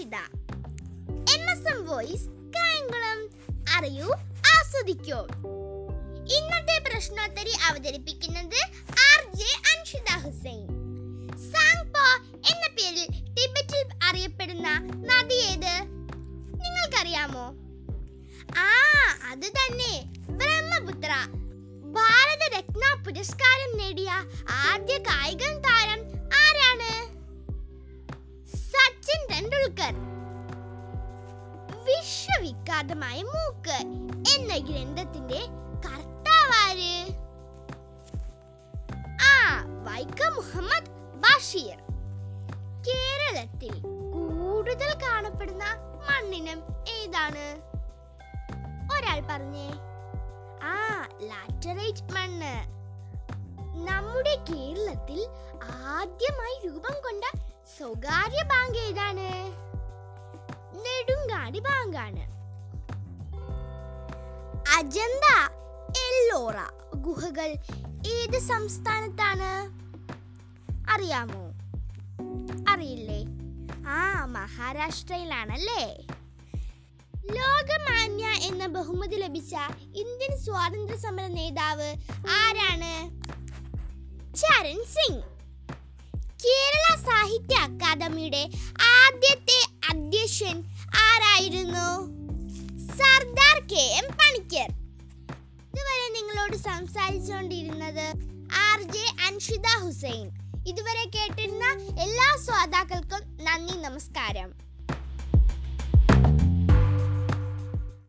Akshita M S M voice കാര്യങ്ങളും അറിയൂ ആസ്വദിക്കൂ. ഇന്നത്തെ പ്രശ്നോത്തരി അവതരിപ്പിക്കുന്നത് R J Anshita Hussain. Tsangpo എന്ന പേരിൽ ടിബറ്റിൽ അറിയപ്പെടുന്ന നദി ഏത്? നിങ്ങൾക്കറിയാമോ? ആ അത് തന്നെ. ബ്രഹ്മപുത്ര. ഭാരതരത്ന പുരസ്കാരം നേടിയ ആദ്യ കായികം ടെണ്ടുൽക്കർ വിശ്വവിഖ്യാതമായ മൂക്ക്. എന്ന ഗ്രന്ഥത്തിന്റെ കർത്താവാര്? ആ വൈക്കം മുഹമ്മദ് ബഷീർ. കേരളത്തിൽ കൂടുതൽ കാണപ്പെടുന്ന മണ്ണിനം ഏതാണ്? ഒരാൾ പറഞ്ഞേ. ആ ലാറ്ററേറ്റ് മണ്ണ്. നമ്മുടെ കേരളത്തിൽ ആദ്യമായി രൂപം കൊണ്ട സ്വകാര്യ ബാങ്ക് ഏതാണ്? നെടുങ്കാടി ബാങ്കാണ് അജന്ത എല്ലോറ ഗുഹകൾ ഏത് സംസ്ഥാനത്താണ്? അറിയാമോ? അറിയില്ലേ? ആ മഹാരാഷ്ട്രയിലാണല്ലേ? ലോകമാന്യ എന്ന ബഹുമതി ലഭിച്ച ഇന്ത്യൻ സ്വാതന്ത്ര്യ സമര നേതാവ് ആരാണ്? ചരൺ സിംഗ്. സാഹിത്യ അക്കാദമിയുടെ ആദ്യത്തെ അധ്യക്ഷൻ ആരായിരുന്നു? Sardar K M Panicker. ഇതുവരെ നിങ്ങളോട് സംസാരിച്ചുകൊണ്ടിരുന്നത് ആർ ജെ അൻഷിത ഹുസൈൻ. ഇതുവരെ കേട്ടിരുന്ന എല്ലാ ശ്രോതാക്കൾക്കും നന്ദി നമസ്കാരം.